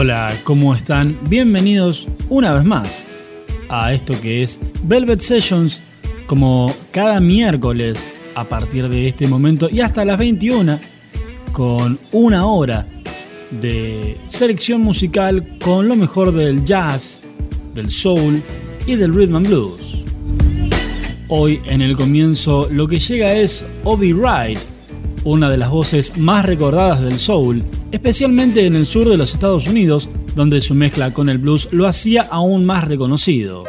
Hola, ¿cómo están? Bienvenidos una vez más a esto que es Velvet Sessions, como cada miércoles a partir de este momento y hasta las 21, con una hora de selección musical con lo mejor del jazz, del soul y del rhythm and blues. Hoy en el comienzo lo que llega es Obi Wright, una de las voces más recordadas del soul, especialmente en el sur de los Estados Unidos, donde su mezcla con el blues lo hacía aún más reconocido.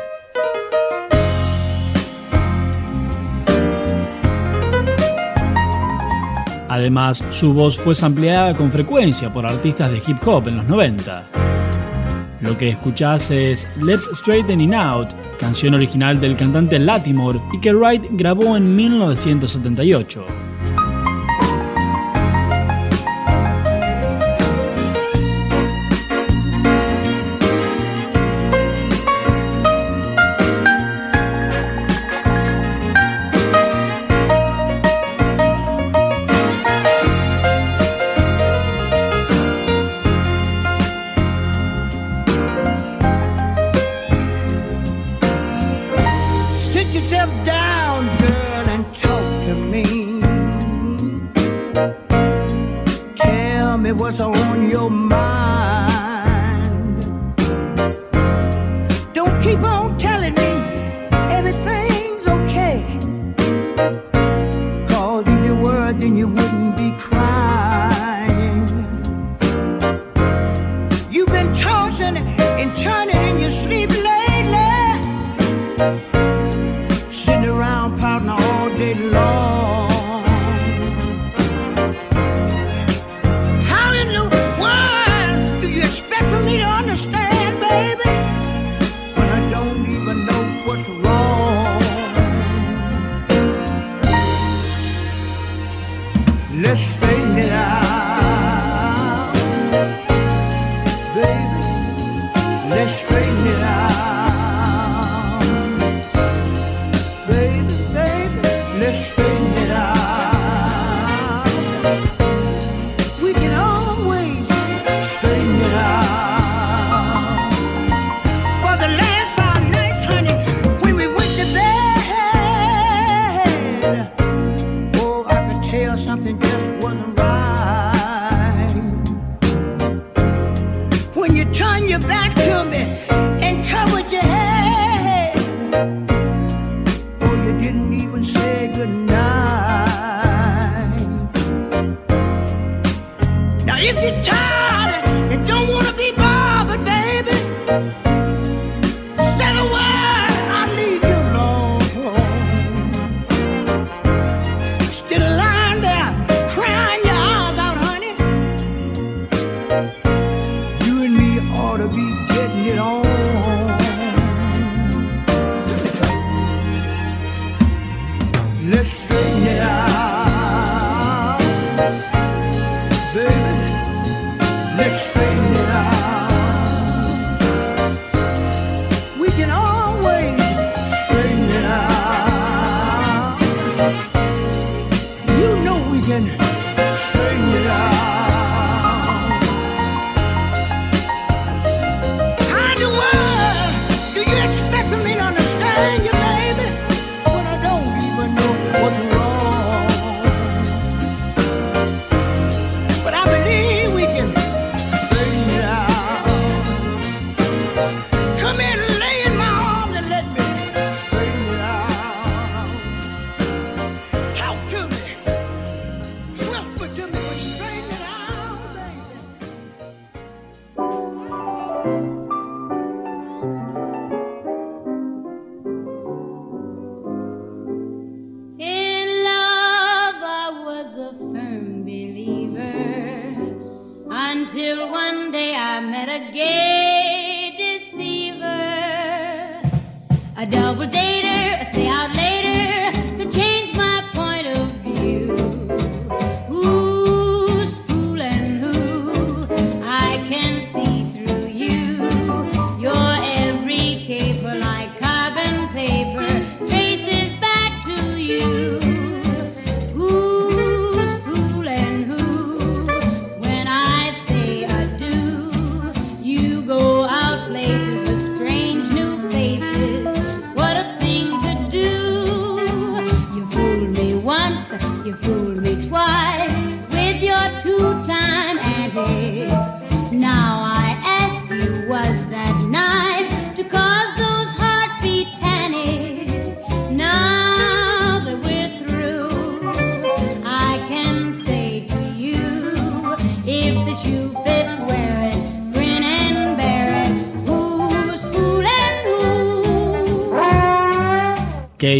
Además, su voz fue sampleada con frecuencia por artistas de hip hop en los 90. Lo que escuchás es Let's Straighten Out, canción original del cantante Latimore y que Wright grabó en 1978. on your mind. Don't keep on telling me everything.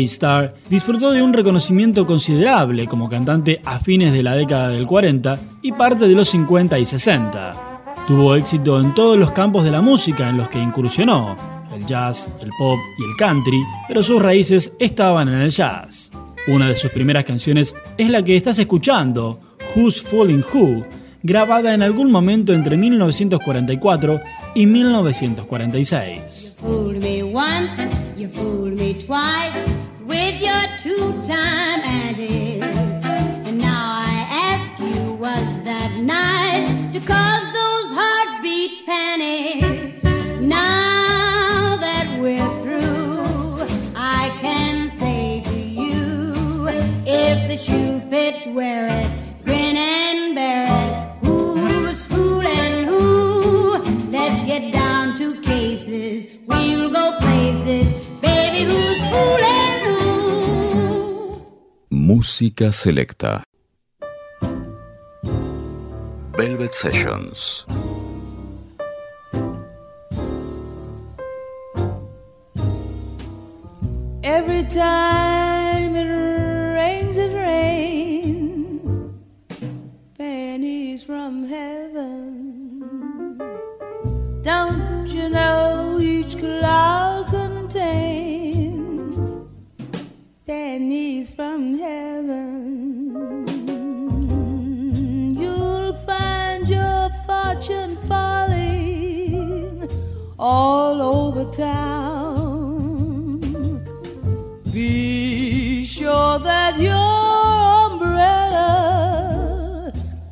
K-Star disfrutó de un reconocimiento considerable como cantante a fines de la década del 40 y parte de los 50 y 60. Tuvo éxito en todos los campos de la música en los que incursionó, el jazz, el pop y el country, pero sus raíces estaban en el jazz. Una de sus primeras canciones es la que estás escuchando, Who's Falling Who, grabada en algún momento entre 1944 y 1946. With your two-time addict. Música selecta. Velvet Sessions. Every time it rains, it rains. Pennies from heaven. Don't you know each cloud pennies from heaven. You'll find your fortune falling all over town. Be sure that your umbrella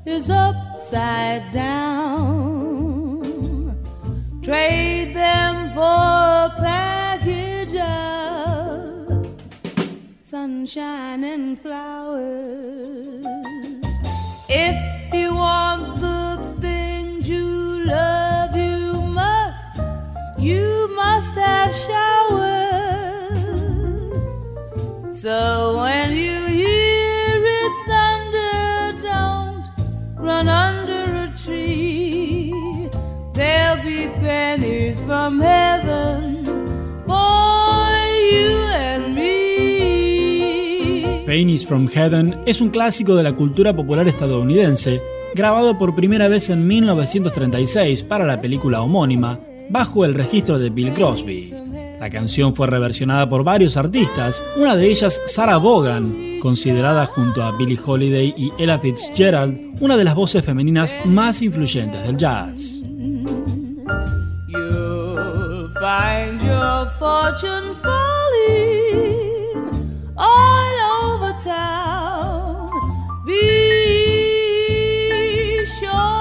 is upside down. Trade them for sunshine and flowers. If you want the things you love, you must, you must have showers. From Heaven es un clásico de la cultura popular estadounidense, grabado por primera vez en 1936 para la película homónima, bajo el registro de Bill Crosby. La canción fue reversionada por varios artistas, una de ellas Sarah Vaughan, considerada junto a Billie Holiday y Ella Fitzgerald una de las voces femeninas más influyentes del jazz. yo.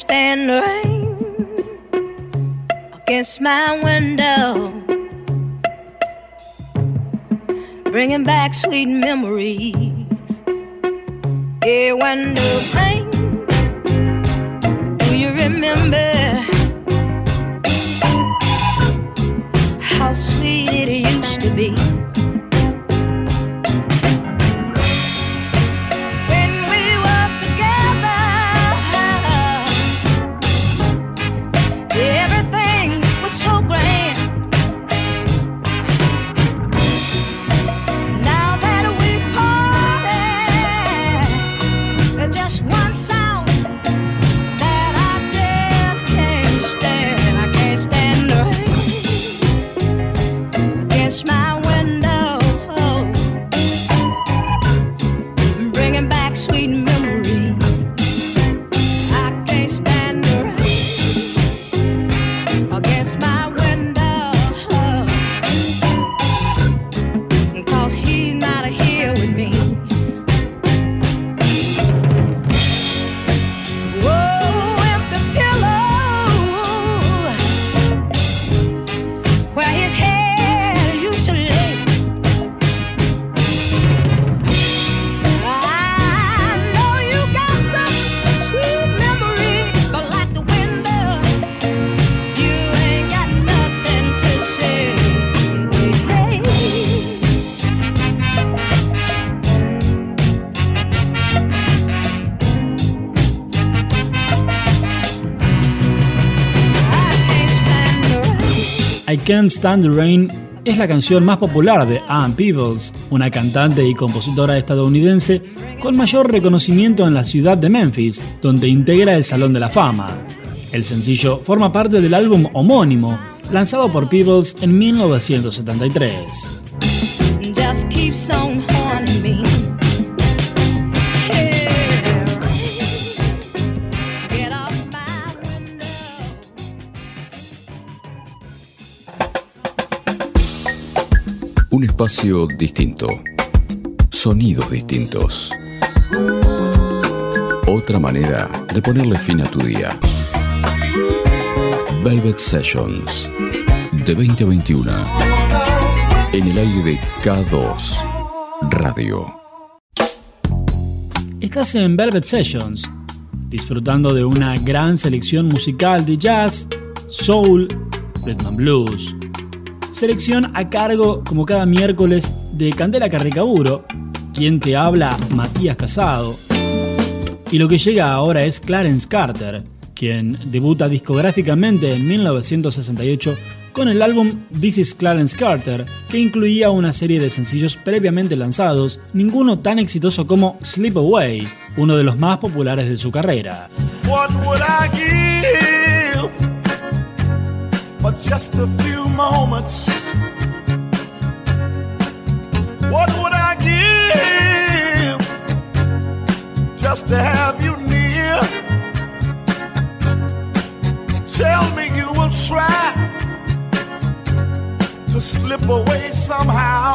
Stand the rain against my window, bringing back sweet memories. Yeah, when the rain, Can't Stand the Rain es la canción más popular de Ann Peebles, una cantante y compositora estadounidense con mayor reconocimiento en la ciudad de Memphis, donde integra el Salón de la Fama. El sencillo forma parte del álbum homónimo, lanzado por Peebles en 1973. Un espacio distinto. Sonidos distintos. Otra manera de ponerle fin a tu día. Velvet Sessions. De 20 a 21. En el aire de K2. Radio. Estás en Velvet Sessions, disfrutando de una gran selección musical de jazz, soul, rhythm and blues. Selección a cargo, como cada miércoles, de Candela Carricaburo, quien te habla Matías Casado. Y lo que llega ahora es Clarence Carter, quien debuta discográficamente en 1968 con el álbum This is Clarence Carter, que incluía una serie de sencillos previamente lanzados, ninguno tan exitoso como Sleep Away, uno de los más populares de su carrera. Just a few moments? What would I give just to have you near? Tell me you will try to slip away somehow.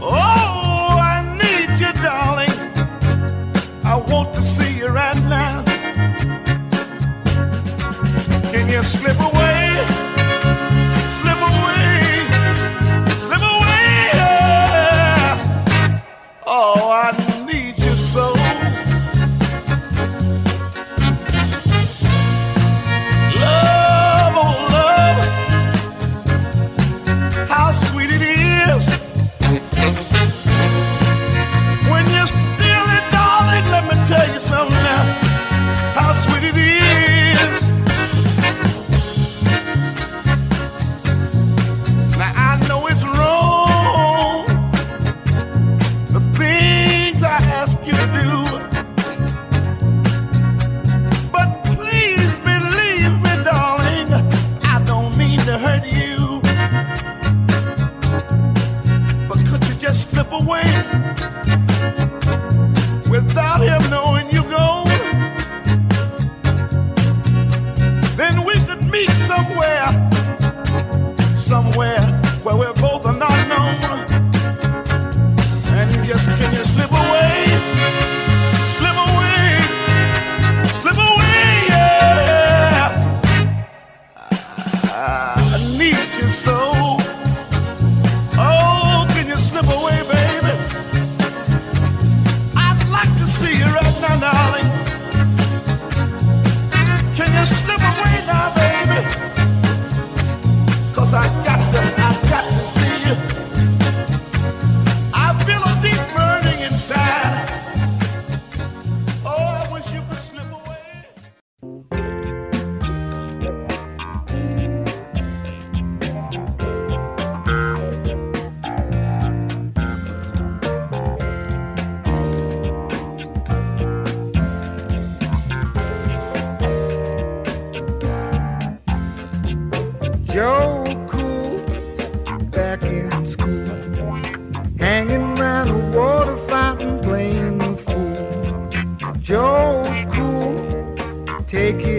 Oh, I need you, darling. I want to see you right now. Can you slip away?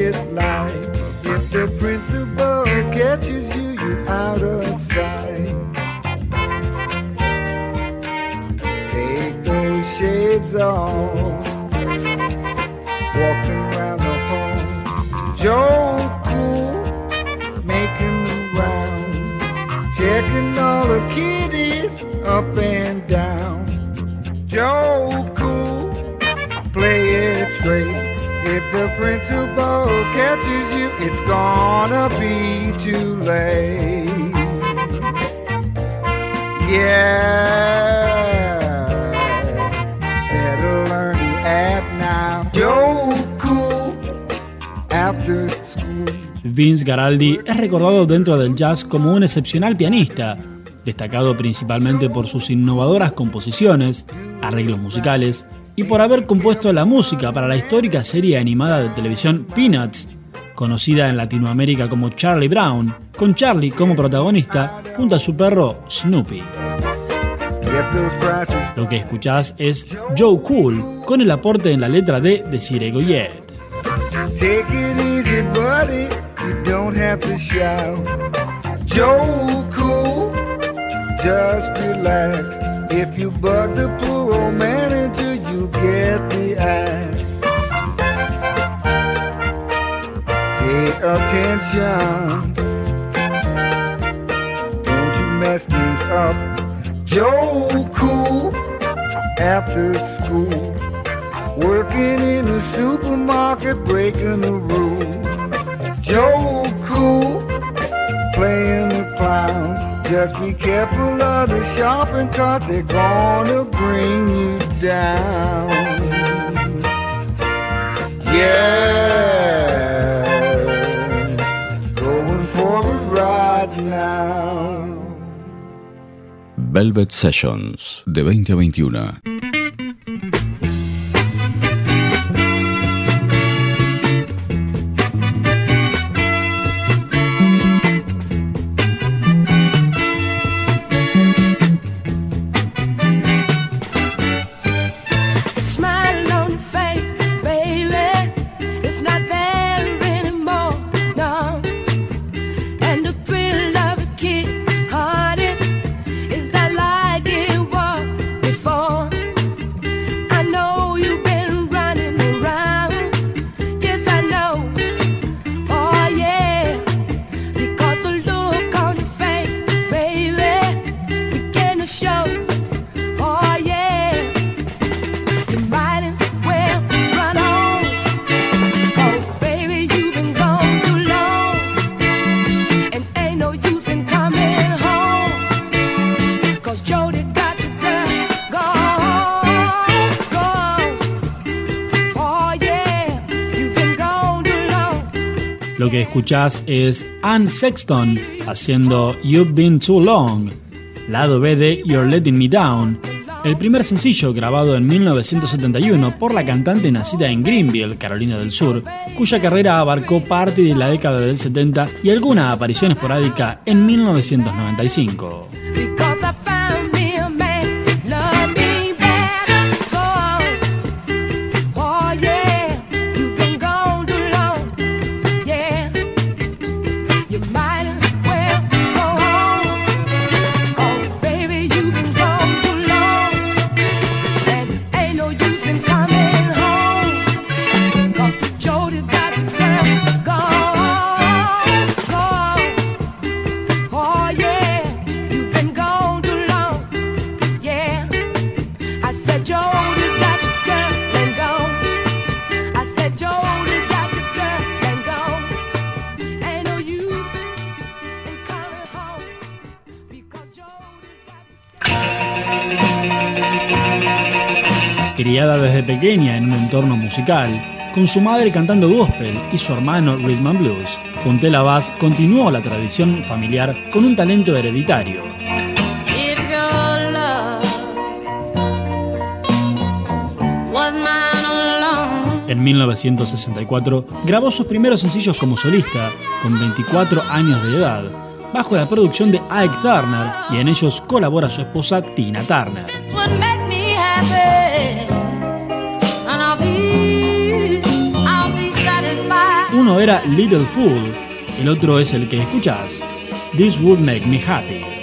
It light. If the principal catches you, it's gonna be too late. Yeah, better now. After. Vince Garaldi es recordado dentro del jazz como un excepcional pianista, destacado principalmente por sus innovadoras composiciones, arreglos musicales y por haber compuesto la música para la histórica serie animada de televisión Peanuts, conocida en Latinoamérica como Charlie Brown, con Charlie como protagonista junto a su perro Snoopy. Lo que escuchás es Joe Cool con el aporte en la letra de Desiree Goyet. Cool, just relax. If you bug the poor old manager, get the axe. Pay attention. Don't you mess things up. Joe Cool, after school. Working in a supermarket, breaking the rules. Joe Cool, playing the clown. Just be careful of the shopping carts, they're gonna bring you down. Yeah, going for a ride now. Velvet Sessions de 20 Lo que escuchás es Ann Sexton haciendo You've Been Too Long, lado B de You're Letting Me Down, el primer sencillo grabado en 1971 por la cantante nacida en Greenville, Carolina del Sur, cuya carrera abarcó parte de la década del 70 y alguna aparición esporádica en 1995. Pequeña en un entorno musical, con su madre cantando gospel y su hermano rhythm and blues, Fontella Bass continuó la tradición familiar con un talento hereditario. En 1964 grabó sus primeros sencillos como solista, con 24 años de edad, bajo la producción de Ike Turner y en ellos colabora su esposa Tina Turner. Uno era Little Fool, el otro es el que escuchás, This Would Make Me Happy.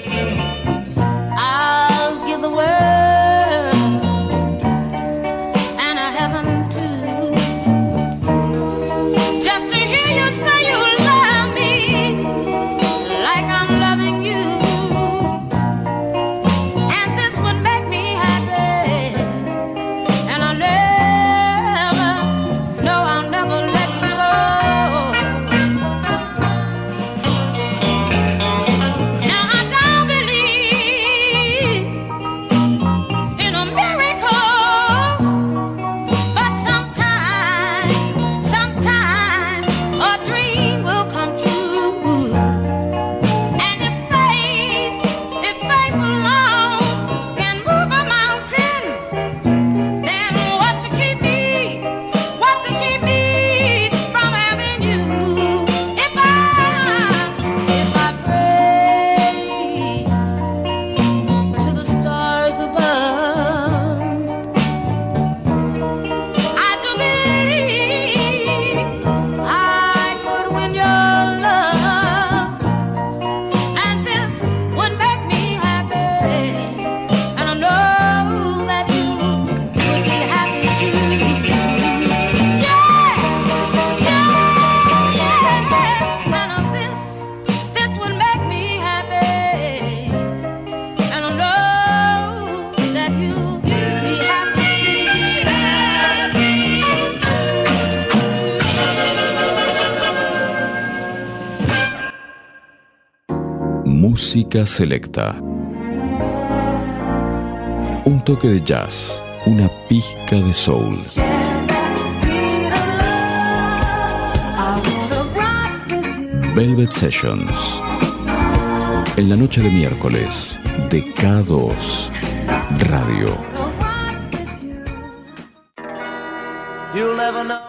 Selecta. Un toque de jazz, una pizca de soul. Velvet Sessions. En la noche de miércoles, de K2 Radio.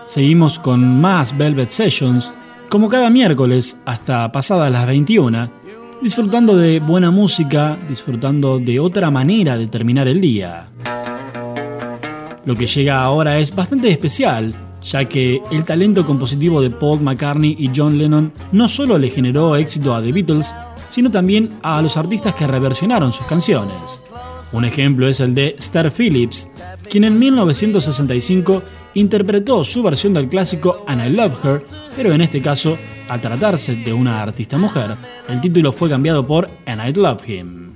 Seguimos con más Velvet Sessions, como cada miércoles hasta pasadas las 21, disfrutando de buena música, disfrutando de otra manera de terminar el día. Lo que llega ahora es bastante especial, ya que el talento compositivo de Paul McCartney y John Lennon no solo le generó éxito a The Beatles, sino también a los artistas que reversionaron sus canciones. Un ejemplo es el de Star Phillips, quien en 1965 interpretó su versión del clásico And I Love Her, pero en este caso, al tratarse de una artista mujer, el título fue cambiado por And I Love Him.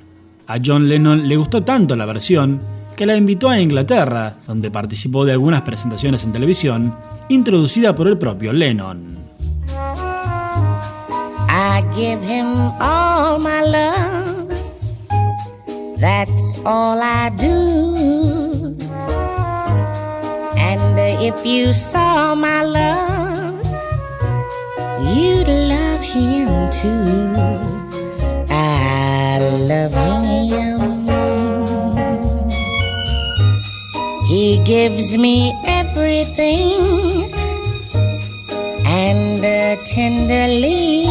A John Lennon le gustó tanto la versión que la invitó a Inglaterra, donde participó de algunas presentaciones en televisión, introducida por el propio Lennon. If you saw my love, you'd love him too. I love him. He gives me everything and uh, tenderly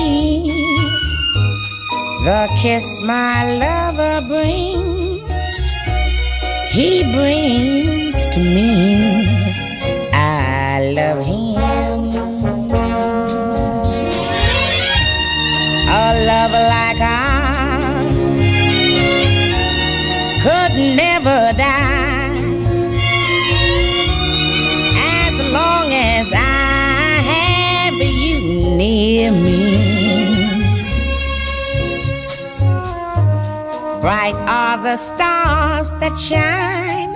the kiss my lover brings, he brings to me. I love him. A love like ours could never die as long as I have you near me. Bright are the stars that shine,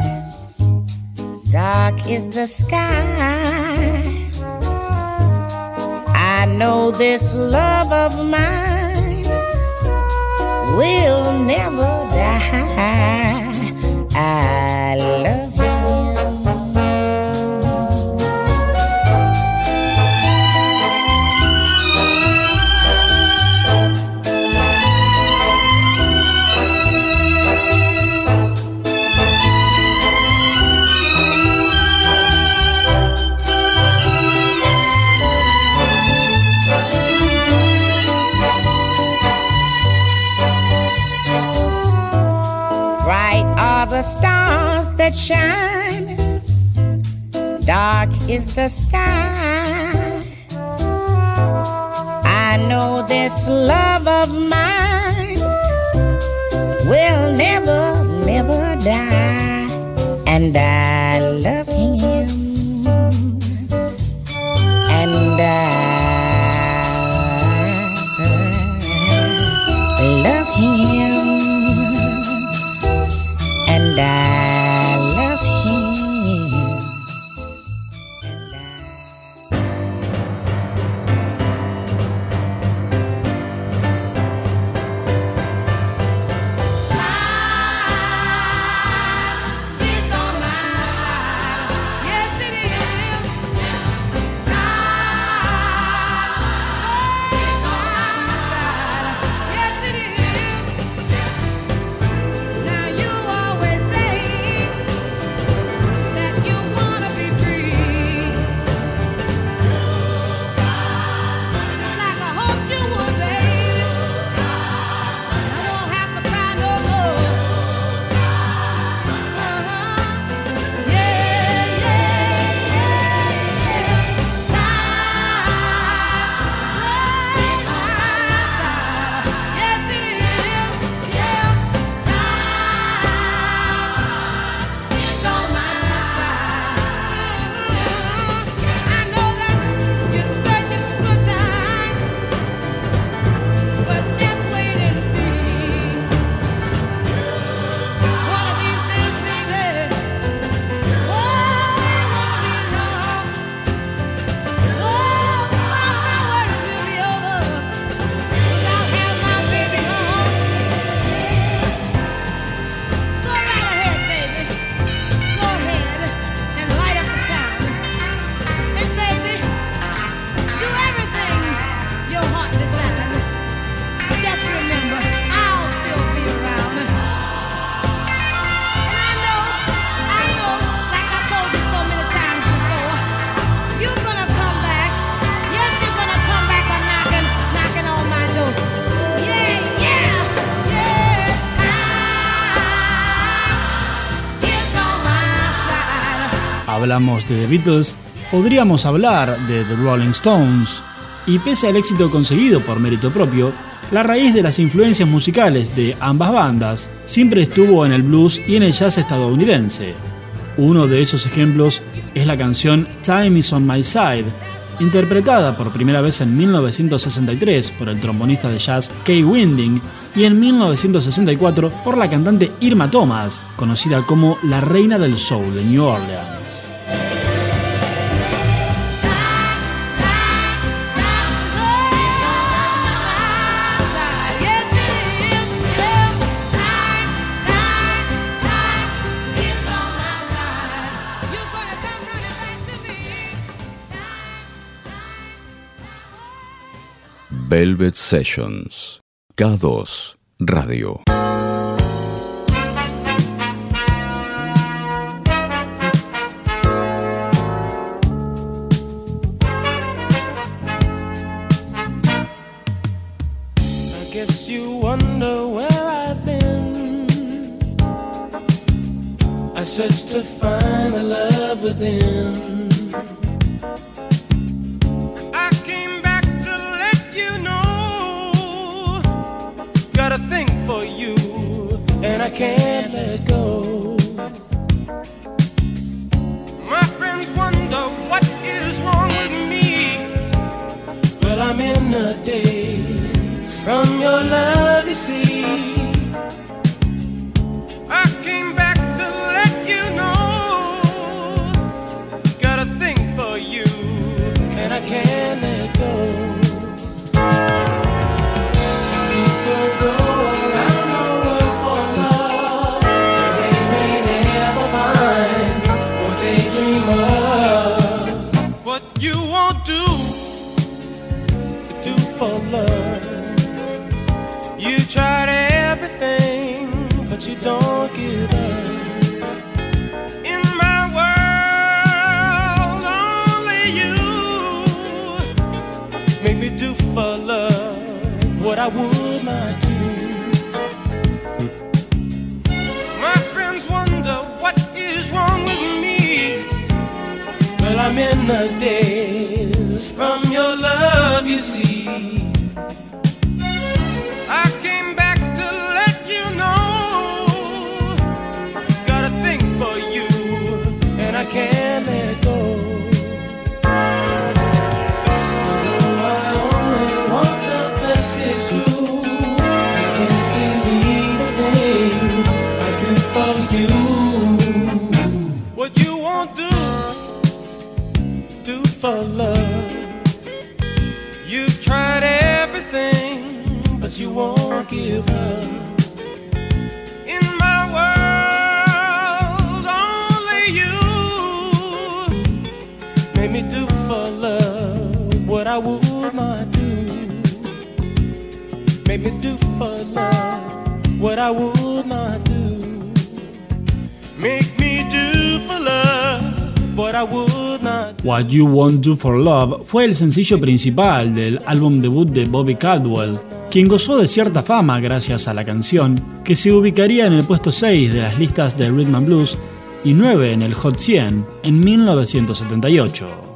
dark is the sky. Know this love of mine will never die. I hablamos de The Beatles, podríamos hablar de The Rolling Stones, y pese al éxito conseguido por mérito propio, la raíz de las influencias musicales de ambas bandas siempre estuvo en el blues y en el jazz estadounidense. Uno de esos ejemplos es la canción Time is on My Side, interpretada por primera vez en 1963 por el trombonista de jazz Kay Winding y en 1964 por la cantante Irma Thomas, conocida como la reina del soul de New Orleans. Velvet Sessions. K2 Radio. I guess you wonder where I've been. I searched to find the love within. Can't let go. My friends wonder what is wrong with me. Well, I'm in a daze from your love, don't give up. In my world, only you make me do for love what I would not do. My friends wonder what is wrong with me. I'm in the days what. What You Won't Do for Love fue el sencillo principal del álbum debut de Bobby Caldwell, quien gozó de cierta fama gracias a la canción, que se ubicaría en el puesto 6 de las listas de Rhythm and Blues y 9 en el Hot 100 en 1978.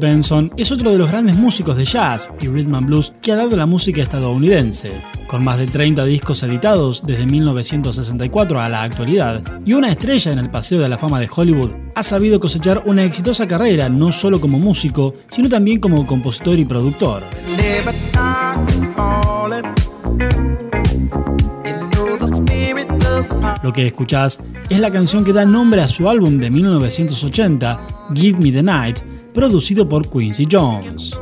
Benson es otro de los grandes músicos de jazz y rhythm and blues que ha dado la música estadounidense, con más de 30 discos editados desde 1964 a la actualidad, y una estrella en el Paseo de la Fama de Hollywood, ha sabido cosechar una exitosa carrera no solo como músico, sino también como compositor y productor. Lo que escuchás es la canción que da nombre a su álbum de 1980, Give Me the Night, producido por Quincy Jones.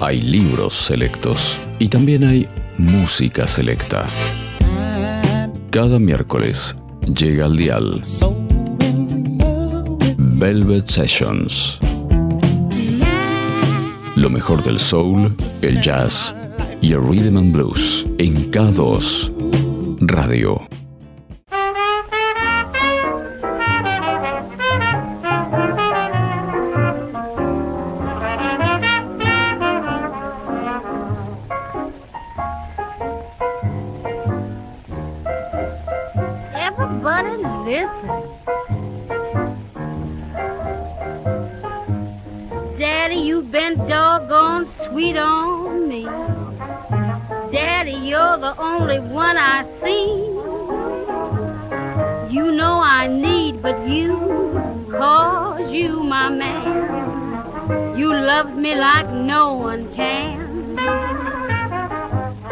hay libros selectos y también hay música selecta. Cada miércoles llega al dial Velvet Sessions. Lo mejor del soul, el jazz y el rhythm and blues en K2 Radio I see. You know I need but you, cause you my man. You love me like no one can.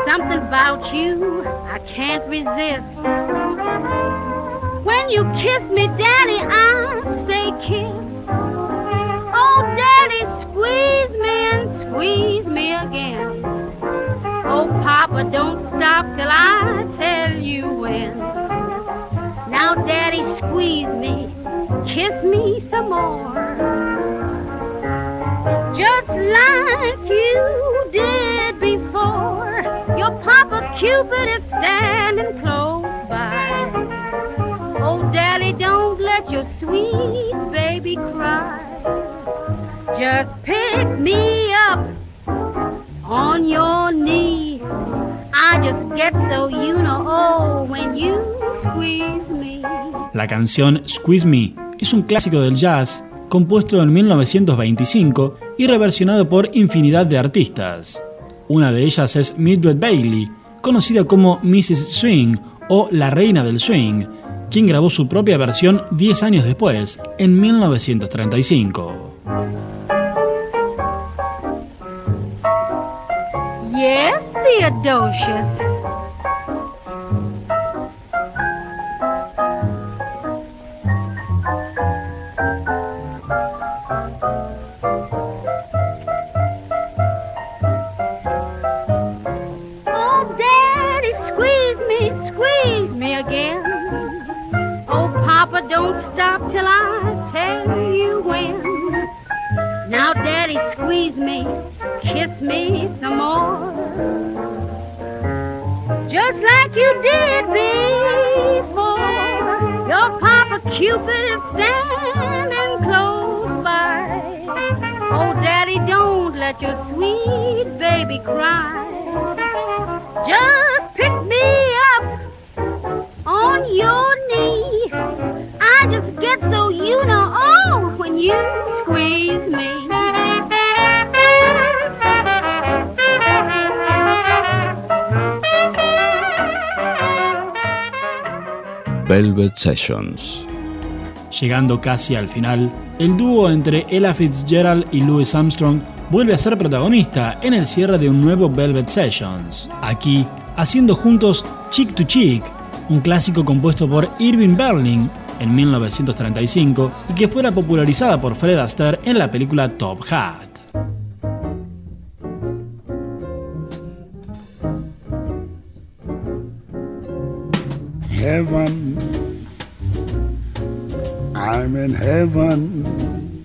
Something about you I can't resist. When you kiss me, Daddy. La canción Squeeze Me es un clásico del jazz compuesto en 1925 y reversionado por infinidad de artistas. Una de ellas es Mildred Bailey, conocida como Mrs. Swing o la Reina del Swing, quien grabó su propia versión 10 años después, en 1935. Yes, Theodosius. Cupid is standing close by. Oh, Daddy, don't let your sweet baby cry. Just pick me up on your knee. I just get so you know, oh, when you squeeze me. Velvet Sessions. Llegando casi al final, el dúo entre Ella Fitzgerald y Louis Armstrong vuelve a ser protagonista en el cierre de un nuevo Velvet Sessions. Aquí, haciendo juntos Chick to Chick, un clásico compuesto por Irving Berlin en 1935 y que fuera popularizada por Fred Astaire en la película Top Hat. heaven. Heaven.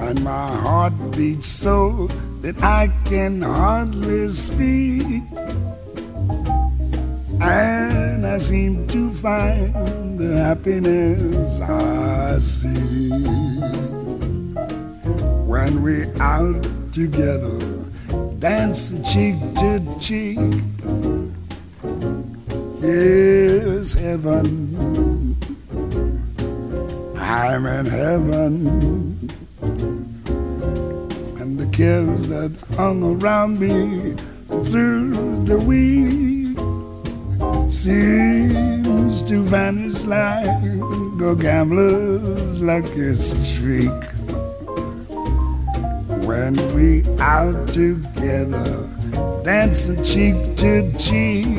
And my heart beats so that I can hardly speak. And I seem to find the happiness I see when we're out together, dance cheek to cheek. Yes, heaven. I'm in heaven. And the cares that hung around me through the week seems to vanish like a gambler's lucky streak. When we out together, dancing cheek to cheek.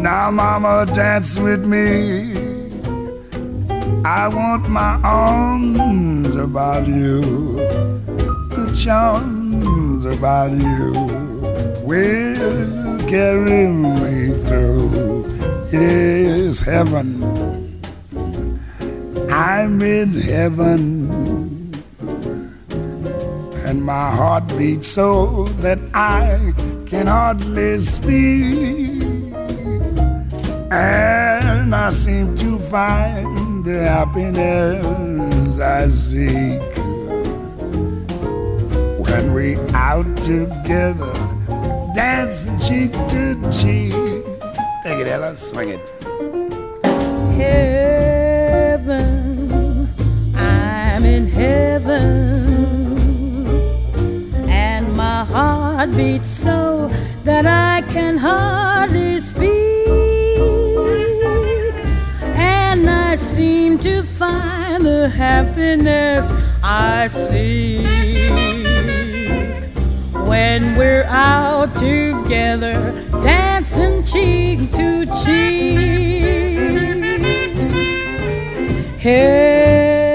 Now, mama, dance with me. I want my arms about you, the charms about you will carry me through. Yes, heaven. I'm in heaven and my heart beats so that I can hardly speak and I seem to find the happiness I seek when we out together, dancing cheek to cheek. Take it, Ella, swing it. Heaven, I'm in heaven, and my heart beats so that I can hardly. Find the happiness I seek when we're out together, dancing cheek to cheek. Heaven,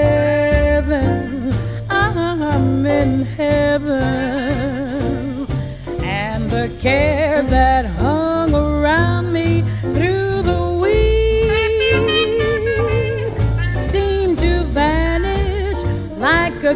I'm in heaven, and the cares that hung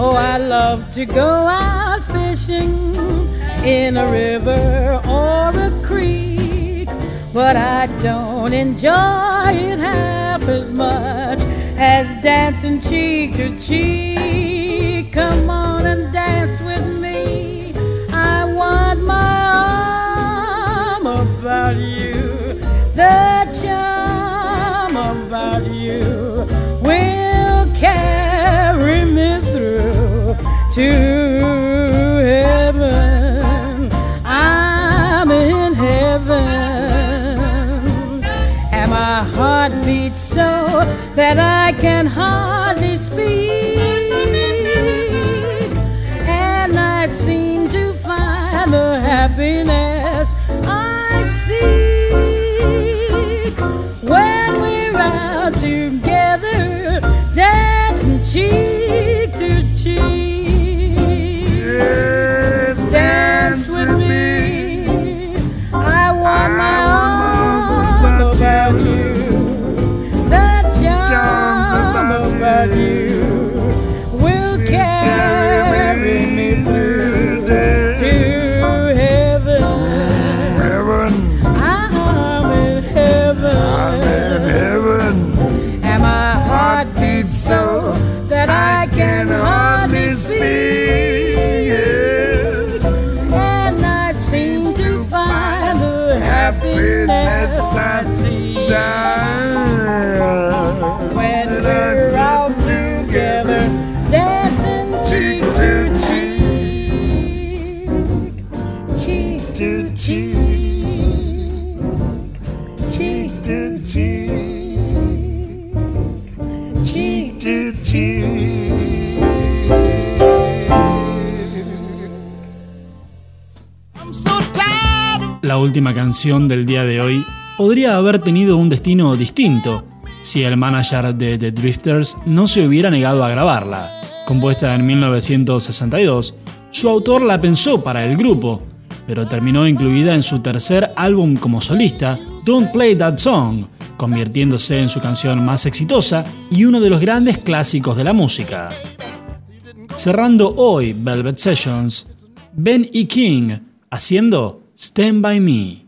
Oh, I love to go out fishing in a river or a creek, but I don't enjoy it half as much as dancing cheek to cheek. Come on and dance with me. I want my arm about you. The to heaven. I'm in heaven, and my heart beats so that I can hardly speak. And I seem to find the happiness La última canción del día de hoy podría haber tenido un destino distinto si el manager de The Drifters no se hubiera negado a grabarla. Compuesta en 1962, su autor la pensó para el grupo, pero terminó incluida en su tercer álbum como solista, Don't Play That Song, convirtiéndose en su canción más exitosa y uno de los grandes clásicos de la música. Cerrando hoy Velvet Sessions, Ben E. King haciendo Stand By Me.